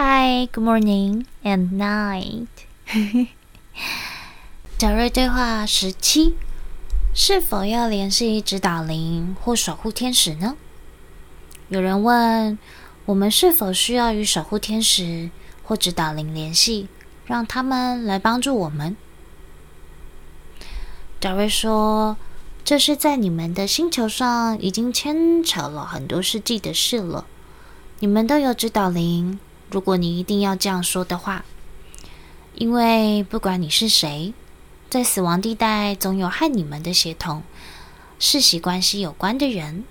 Hi, good morning and night. 小瑞对话十七，是否要联系指导灵或守护天使呢？有人问，我们是否需要与守护天使或指导灵联系，让他们来帮助我们？小瑞说：“这是在你们的星球上已经牵扯了很多世纪的事了。你们都有指导灵。”如果你一定要这样说的话，因为不管你是谁，在死亡地带总有和你们的血统、世袭关系有关的人。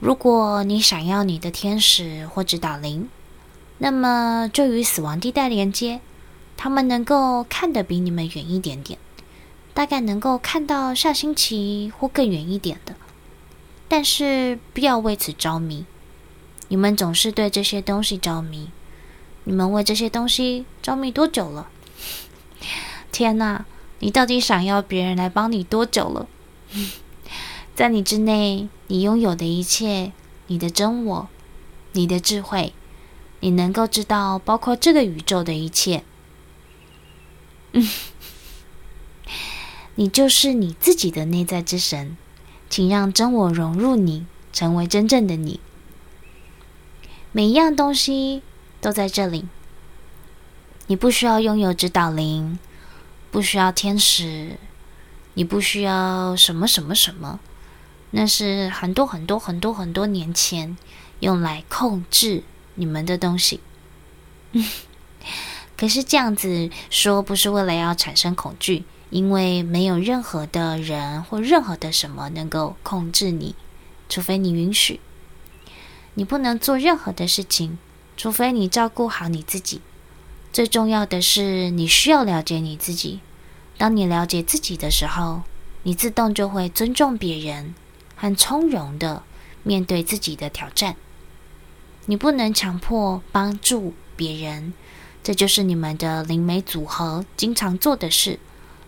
如果你想要你的天使或指导灵，那么就与死亡地带连接，他们能够看得比你们远一点点，大概能够看到下星期或更远一点的。但是不要为此着迷。你们总是对这些东西着迷，你们为这些东西着迷多久了？天哪，你到底想要别人来帮你多久了？在你之内，你拥有的一切，你的真我，你的智慧，你能够知道包括这个宇宙的一切。你就是你自己的内在之神，请让真我融入你，成为真正的你。每一样东西都在这里。你不需要拥有指导灵，不需要天使，你不需要什么什么什么。那是很多很多很多很多年前用来控制你们的东西。可是这样子说不是为了要产生恐惧，因为没有任何的人或任何的什么能够控制你，除非你允许。你不能做任何的事情，除非你照顾好你自己。最重要的是，你需要了解你自己。当你了解自己的时候，你自动就会尊重别人，很从容的面对自己的挑战。你不能强迫帮助别人，这就是你们的灵媒组合经常做的事。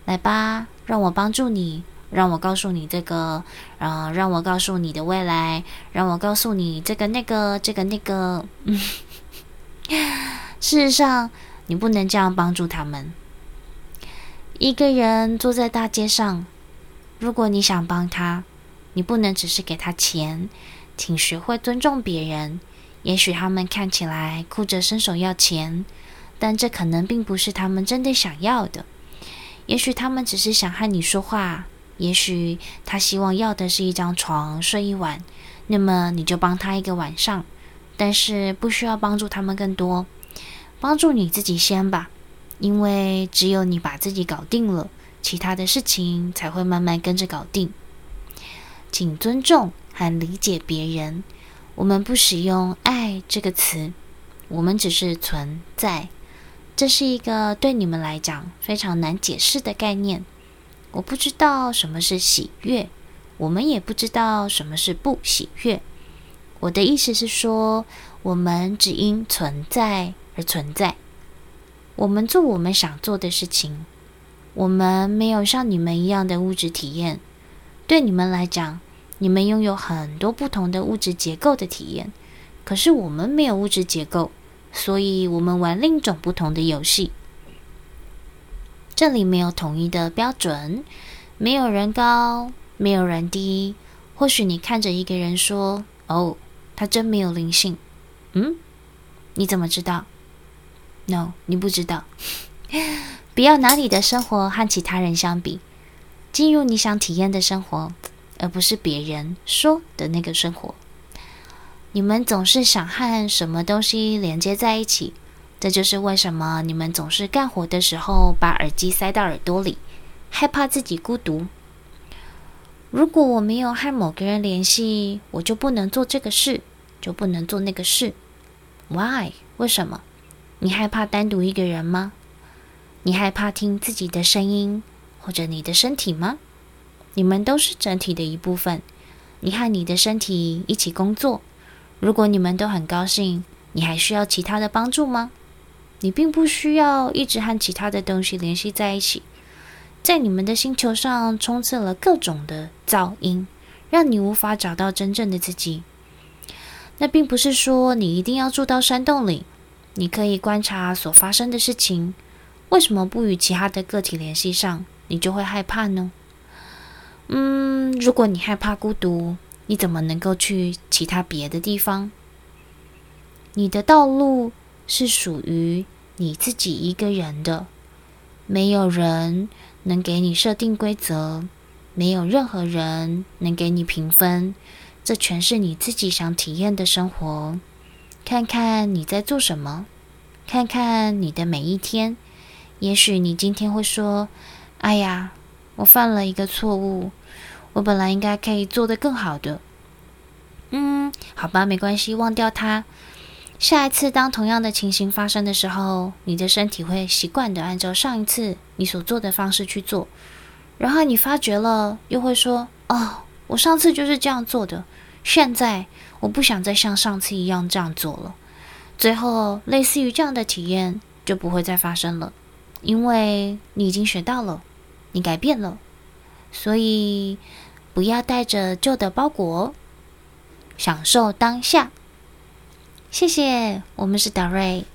来吧，让我帮助你。让我告诉你这个，呃，让我告诉你的未来，让我告诉你这个那个这个那个。嗯，事实上，你不能这样帮助他们。一个人坐在大街上，如果你想帮他，你不能只是给他钱。请学会尊重别人。也许他们看起来哭着伸手要钱，但这可能并不是他们真的想要的。也许他们只是想和你说话。也许他希望要的是一张床睡一晚，那么你就帮他一个晚上，但是不需要帮助他们更多，帮助你自己先吧，因为只有你把自己搞定了，其他的事情才会慢慢跟着搞定。请尊重和理解别人，我们不使用“爱”这个词，我们只是存在，这是一个对你们来讲非常难解释的概念。我不知道什么是喜悦，我们也不知道什么是不喜悦。我的意思是说，我们只因存在而存在。我们做我们想做的事情。我们没有像你们一样的物质体验。对你们来讲，你们拥有很多不同的物质结构的体验。可是我们没有物质结构，所以我们玩另一种不同的游戏。这里没有统一的标准，没有人高，没有人低。或许你看着一个人说：“哦，他真没有灵性。”嗯，你怎么知道？No，你不知道。不要拿你的生活和其他人相比，进入你想体验的生活，而不是别人说的那个生活。你们总是想和什么东西连接在一起。这就是为什么你们总是干活的时候把耳机塞到耳朵里，害怕自己孤独。如果我没有和某个人联系，我就不能做这个事，就不能做那个事。Why？为什么？你害怕单独一个人吗？你害怕听自己的声音，或者你的身体吗？你们都是整体的一部分。你和你的身体一起工作。如果你们都很高兴，你还需要其他的帮助吗？你并不需要一直和其他的东西联系在一起，在你们的星球上充斥了各种的噪音，让你无法找到真正的自己。那并不是说你一定要住到山洞里，你可以观察所发生的事情，为什么不与其他的个体联系上，你就会害怕呢？嗯，如果你害怕孤独，你怎么能够去其他别的地方？你的道路是属于你自己一个人的，没有人能给你设定规则，没有任何人能给你评分，这全是你自己想体验的生活。看看你在做什么，看看你的每一天。也许你今天会说：“哎呀。”我犯了一个错误，我本来应该可以做得更好的。嗯，好吧，没关系，忘掉它。下一次当同样的情形发生的时候，你的身体会习惯地按照上一次你所做的方式去做。然后你发觉了，又会说：“哦，我上次就是这样做的，现在我不想再像上次一样这样做了。”最后，类似于这样的体验就不会再发生了，因为你已经学到了。你改变了，所以不要带着旧的包裹，享受当下。谢谢，我们是达瑞。